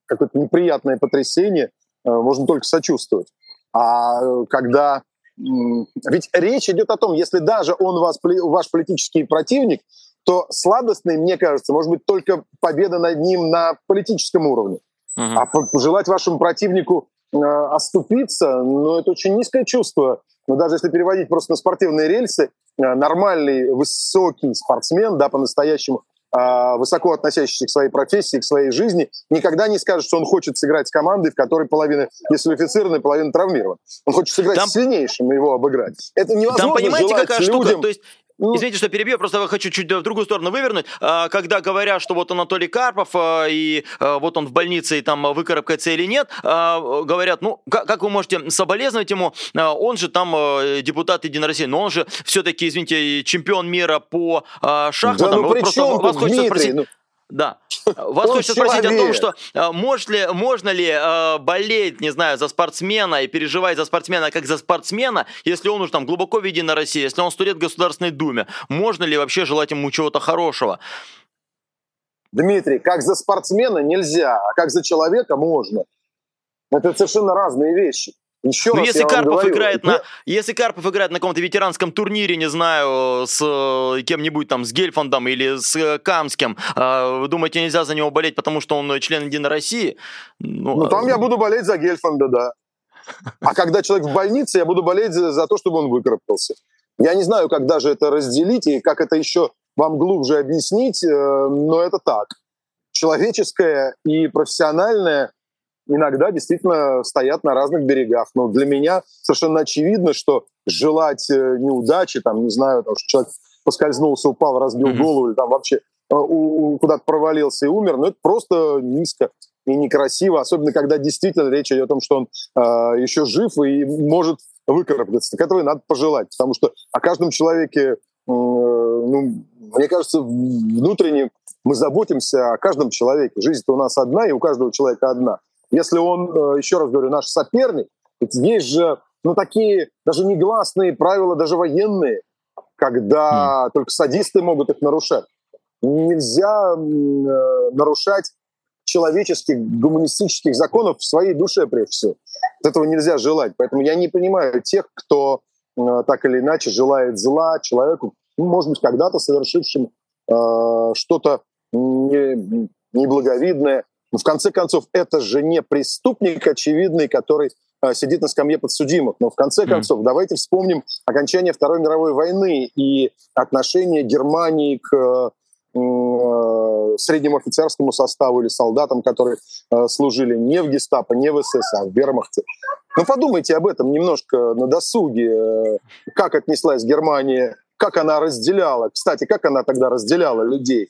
какое-то неприятное потрясение, э, можно только сочувствовать. А когда... Ведь речь идет о том, если даже он вас, ваш политический противник, то сладостной, мне кажется, может быть только победа над ним на политическом уровне. Uh-huh. А пожелать вашему противнику э, оступиться, ну, это очень низкое чувство. Но даже если переводить просто на спортивные рельсы, Э, нормальный, высокий спортсмен, да, по-настоящему э, высоко относящийся к своей профессии, к своей жизни, никогда не скажет, что он хочет сыграть с командой, в которой половина дисквалифицирована, половина травмирована. Он хочет сыграть Там... с сильнейшим и его обыграть. Это невозможно Там понимаете, какая людям... штука? То есть ну, Извините, что перебью, просто хочу чуть в другую сторону вывернуть. А, когда говорят, что вот Анатолий Карпов, а, и а, вот он в больнице, и там выкарабкается или нет, говорят, ну, как вы можете соболезновать ему, он же там депутат Единой России, но он же все-таки, извините, чемпион мира по шахматам. Да, ну, вот просто вас хочется Дмитрий, спросить... Ну... Да. Вас хочется спросить о том, что э, может ли, можно ли э, болеть, не знаю, за спортсмена и переживать за спортсмена как за спортсмена, если он уже там глубоко в Единой России, если он студент в Государственной Думе. Можно ли вообще желать ему чего-то хорошего? Дмитрий, как за спортсмена нельзя, а как за человека можно. Это совершенно разные вещи. Еще ну, если Карпов говорю, играет на, если Карпов играет на каком-то ветеранском турнире, не знаю, с э, кем-нибудь там, с Гельфандом или с э, Камским, э, вы думаете, нельзя за него болеть, потому что он член Единой России? Ну, ну там я буду болеть за Гельфанда, да. А когда человек в больнице, я буду болеть за, за то, чтобы он выкарабкался. Я не знаю, как даже это разделить и как это еще вам глубже объяснить, но это так. Человеческое и профессиональное иногда действительно стоят на разных берегах. Но для меня совершенно очевидно, что желать э, неудачи, там, не знаю, там, что человек поскользнулся, упал, разбил mm-hmm. голову или там вообще э, куда-то провалился и умер, ну это просто низко и некрасиво, особенно когда действительно речь идет о том, что он э, еще жив и может выкарабкаться. И надо пожелать, потому что о каждом человеке, э, ну, мне кажется, внутренне мы заботимся о каждом человеке. Жизнь-то у нас одна, и у каждого человека одна. Если он, э, еще раз говорю, наш соперник, есть же ну, такие даже негласные правила, даже военные, когда mm. только садисты могут их нарушать. Нельзя э, нарушать человеческих, гуманистических законов в своей душе, прежде всего. Этого нельзя желать. Поэтому я не понимаю тех, кто э, так или иначе желает зла человеку, ну, может быть, когда-то совершившим э, что-то не, неблаговидное, но в конце концов, это же не преступник очевидный, который э, сидит на скамье подсудимых. Но в конце концов, mm. давайте вспомним окончание Второй мировой войны и отношение Германии к э, среднему офицерскому составу или солдатам, которые э, служили не в гестапо, не в СС, а в вермахте. Ну, подумайте об этом немножко на досуге. Э, как отнеслась Германия, как она разделяла, кстати, как она тогда разделяла людей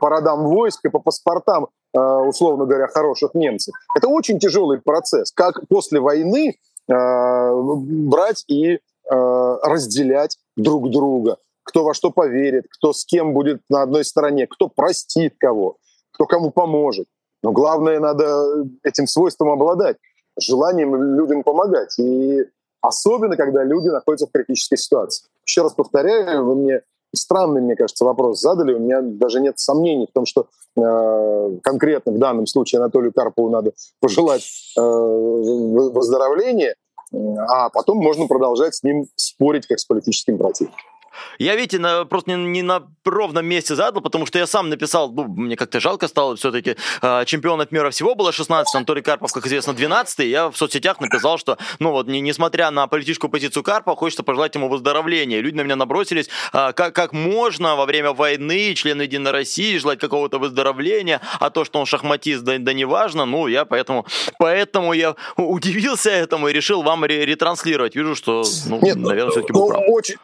по родам войск и по паспортам Э, условно говоря, хороших немцев. Это очень тяжелый процесс. Как после войны э, брать и э, разделять друг друга. Кто во что поверит, кто с кем будет на одной стороне, кто простит кого, кто кому поможет. Но главное, надо этим свойством обладать, желанием людям помогать. И особенно, когда люди находятся в критической ситуации. Еще раз повторяю, вы мне странный, мне кажется, вопрос задали. У меня даже нет сомнений в том, что э, конкретно в данном случае Анатолию Карпову надо пожелать э, выздоровления, а потом можно продолжать с ним спорить как с политическим противником. Я, видите, на, просто не, не на ровном месте задал, потому что я сам написал, ну, мне как-то жалко стало все-таки, э, чемпионов мира всего было 16, Анатолий Карпов, как известно, 12 я в соцсетях написал, что, ну вот, не, несмотря на политическую позицию Карпова, хочется пожелать ему выздоровления. Люди на меня набросились, э, как, как можно во время войны члены Единой России желать какого-то выздоровления, а то, что он шахматист, да, да не важно, ну, я поэтому, поэтому я удивился этому и решил вам ретранслировать. Вижу, что, ну, Нет, наверное, все-таки был ну, прав. Очень,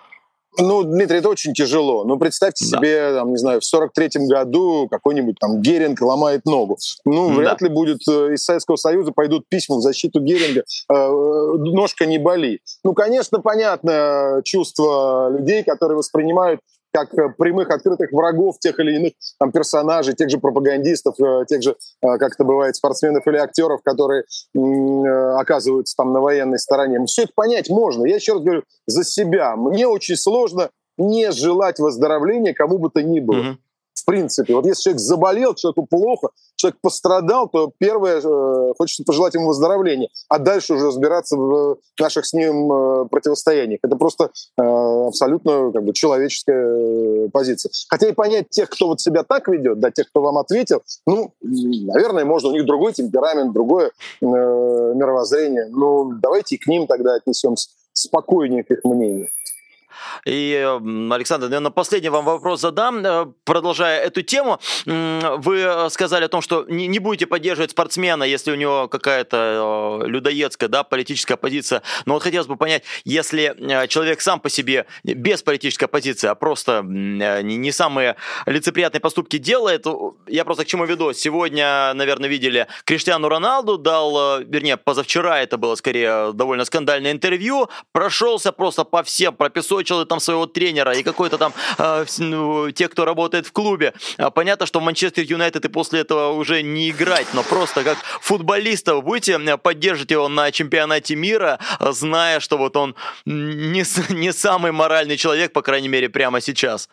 ну, Дмитрий, это очень тяжело. Ну, представьте да. себе, там, не знаю, в 43-м году какой-нибудь там Геринг ломает ногу. Ну, да. вряд ли будет э, из Советского Союза пойдут письма в защиту Геринга. Э, э, ножка не боли. Ну, конечно, понятно чувство людей, которые воспринимают как э, прямых открытых врагов тех или иных там, персонажей, тех же пропагандистов, э, тех же, э, как это бывает, спортсменов или актеров, которые оказываются там на военной стороне. Все это понять можно. Я еще раз говорю за себя. Мне очень сложно не желать выздоровления кому бы то ни было. Mm-hmm в принципе. Вот если человек заболел, человеку плохо, человек пострадал, то первое, э, хочется пожелать ему выздоровления, а дальше уже разбираться в наших с ним э, противостояниях. Это просто э, абсолютно как бы, человеческая позиция. Хотя и понять тех, кто вот себя так ведет, да, тех, кто вам ответил, ну, наверное, можно, у них другой темперамент, другое э, мировоззрение. Ну, давайте к ним тогда отнесемся спокойнее к их мнению. И, Александр, наверное, последний вам вопрос задам, э, продолжая эту тему. Вы сказали о том, что не будете поддерживать спортсмена, если у него какая-то э, людоедская да, политическая позиция. Но вот хотелось бы понять, если э, человек сам по себе без политической позиции, а просто не самые лицеприятные поступки делает, я просто к чему веду. Сегодня, наверное, видели, Криштиану Роналду дал, вернее, позавчера это было скорее довольно скандальное интервью, прошелся просто по всем, пропесочил начал там своего тренера и какой-то там э, ну, те, кто работает в клубе. А, понятно, что в Манчестер Юнайтед и после этого уже не играть, но просто как футболиста вы будете поддерживать его на чемпионате мира, зная, что вот он не, не самый моральный человек, по крайней мере, прямо сейчас.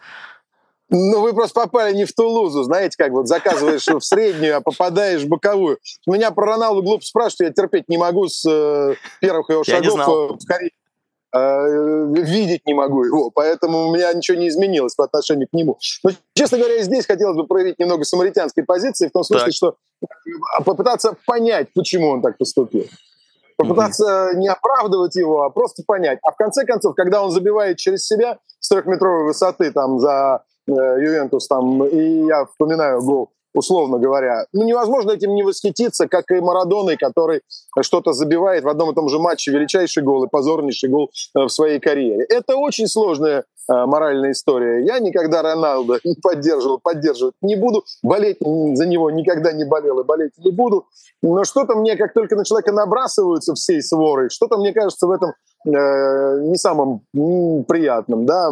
Ну, вы просто попали не в Тулузу, знаете, как вот заказываешь в среднюю, а попадаешь в боковую. Меня про Роналду глупо спрашивают, я терпеть не могу с э, первых его шагов в карьере Э, видеть не могу его, поэтому у меня ничего не изменилось по отношению к нему. Но, честно говоря, здесь хотелось бы проявить немного самаритянской позиции, в том смысле, так. что э, попытаться понять, почему он так поступил. Попытаться mm-hmm. не оправдывать его, а просто понять. А в конце концов, когда он забивает через себя с трехметровой высоты там за э, Ювентус, там, и я вспоминаю гол условно говоря. Ну, невозможно этим не восхититься, как и Марадоной, который что-то забивает в одном и том же матче величайший гол и позорнейший гол э, в своей карьере. Это очень сложная э, моральная история. Я никогда Роналдо не поддерживал, поддерживать не буду, болеть за него никогда не болел и болеть не буду. Но что-то мне, как только на человека набрасываются всей сворой, что-то мне кажется в этом э, не самым приятным. Да?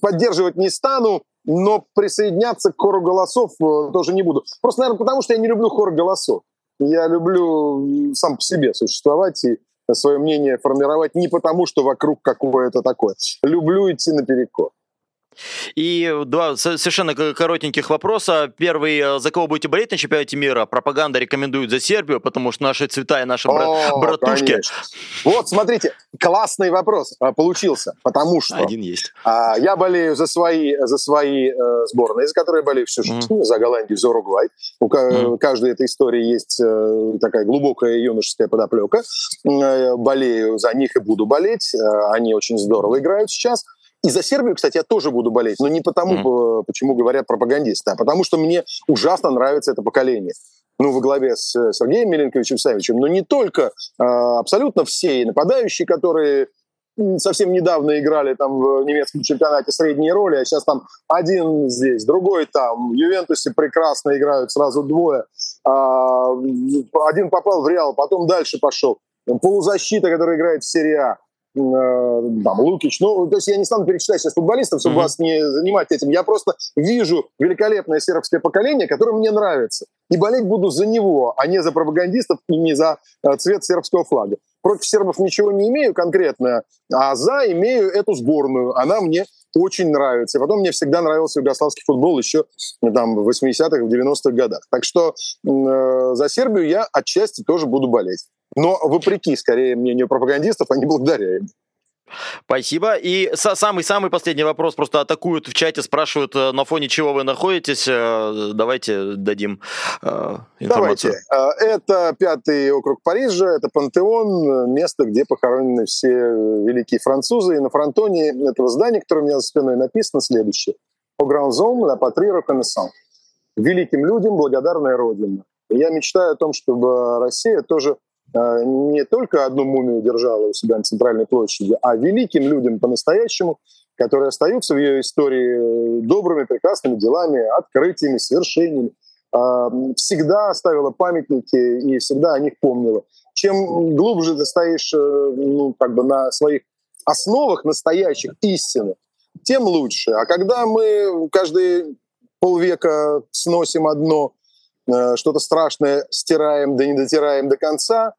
Поддерживать не стану, но присоединяться к хору голосов э, тоже не буду. Просто, наверное, потому что я не люблю хор голосов. Я люблю сам по себе существовать и свое мнение формировать не потому, что вокруг какое-то такое. Люблю идти наперекор. И два совершенно коротеньких вопроса. Первый, э, за кого будете болеть на чемпионате мира? Пропаганда рекомендует за Сербию, потому что наши цвета и наши О, братушки. Конечно. Вот, смотрите, классный вопрос а, получился, потому что... Один есть. А, я болею за свои, за свои э, сборные, за которые болею всю жизнь, mm. за Голландию, за Уругвай. У mm. каждой этой истории есть э, такая глубокая юношеская подоплека. Э, болею за них и буду болеть. Э, они очень здорово играют сейчас. И за Сербию, кстати, я тоже буду болеть, но не потому, mm. почему говорят пропагандисты, а потому что мне ужасно нравится это поколение. Ну, во главе с э, Сергеем Миленковичем Савичем, но не только, а, абсолютно все и нападающие, которые совсем недавно играли там в немецком чемпионате средние роли, а сейчас там один здесь, другой там. В Ювентусе прекрасно играют сразу двое. А, один попал в Реал, потом дальше пошел. Полузащита, которая играет в серии А. там, Лукич. Ну, то есть я не стану перечислять сейчас футболистов, чтобы mm-hmm. вас не занимать этим. Я просто вижу великолепное сербское поколение, которое мне нравится. и болеть буду за него, а не за пропагандистов и не за э, цвет сербского флага. Против сербов ничего не имею конкретно, а за имею эту сборную. Она мне очень нравится. И потом мне всегда нравился югославский футбол еще там, в 80-х, в 90-х годах. Так что э, за Сербию я отчасти тоже буду болеть. Но вопреки, скорее, мнению пропагандистов, а не благодаря им. Спасибо. И самый-самый последний вопрос. Просто атакуют в чате, спрашивают, э, на фоне чего вы находитесь. Э, давайте дадим э, информацию. Давайте. Это пятый округ Парижа, это Пантеон, место, где похоронены все великие французы. И на фронтоне этого здания, которое у меня за спиной написано, следующее. «Au grand homme, la patrie reconnaissant». Великим людям благодарная Родина. я мечтаю о том, чтобы Россия тоже не только одну мумию держала у себя на центральной площади, а великим людям по-настоящему, которые остаются в ее истории добрыми, прекрасными делами, открытиями, свершениями, э, всегда ставила памятники и всегда о них помнила. Чем глубже ты стоишь э, ну, как бы на своих основах настоящих, истины, тем лучше. А когда мы каждые полвека сносим одно, что-то страшное стираем, да не дотираем до конца,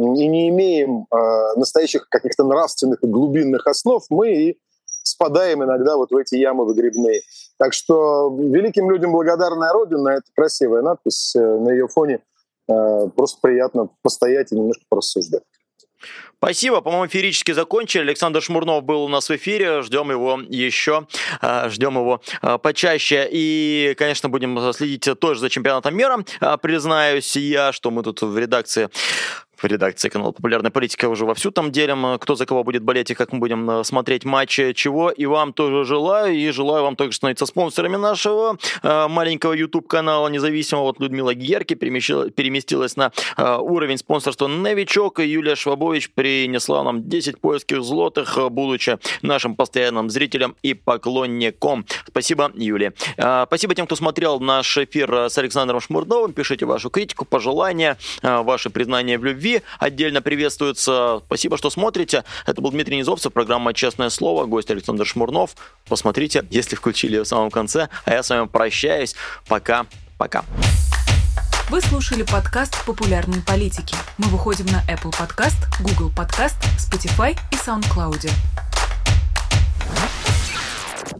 и не имеем э, настоящих каких-то нравственных и глубинных основ, мы и спадаем иногда вот в эти ямы выгребные. Так что великим людям благодарная Родина — это красивая надпись. Э, на ее фоне э, просто приятно постоять и немножко порассуждать. Спасибо. По-моему, эфирически закончили. Александр Шмурнов был у нас в эфире. Ждем его еще. А, ждем его а, почаще. И, конечно, будем следить тоже за чемпионатом мира. А, признаюсь я, что мы тут в редакции в редакции канала «Популярная политика» уже вовсю там делим, кто за кого будет болеть и как мы будем э, смотреть матчи, чего и вам тоже желаю, и желаю вам также становиться спонсорами нашего э, маленького YouTube-канала независимого. Вот Людмила Герки переместилась на э, уровень спонсорства «Новичок», и Юлия Швабович принесла нам 10 поисков злотых, будучи нашим постоянным зрителем и поклонником. Спасибо, Юлия. Спасибо тем, кто смотрел наш эфир с Александром Шмурновым. Пишите вашу критику, пожелания, ваши признания в любви отдельно приветствуется. Спасибо, что смотрите. Это был Дмитрий Низовцев, программа «Честное слово», гость Александр Шмурнов. Посмотрите, если включили в самом конце. А я с вами прощаюсь. Пока-пока. Вы слушали подкаст «Популярные политики». Мы выходим на Apple Podcast, Google Podcast, Spotify и SoundCloud.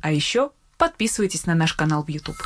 А еще подписывайтесь на наш канал в YouTube.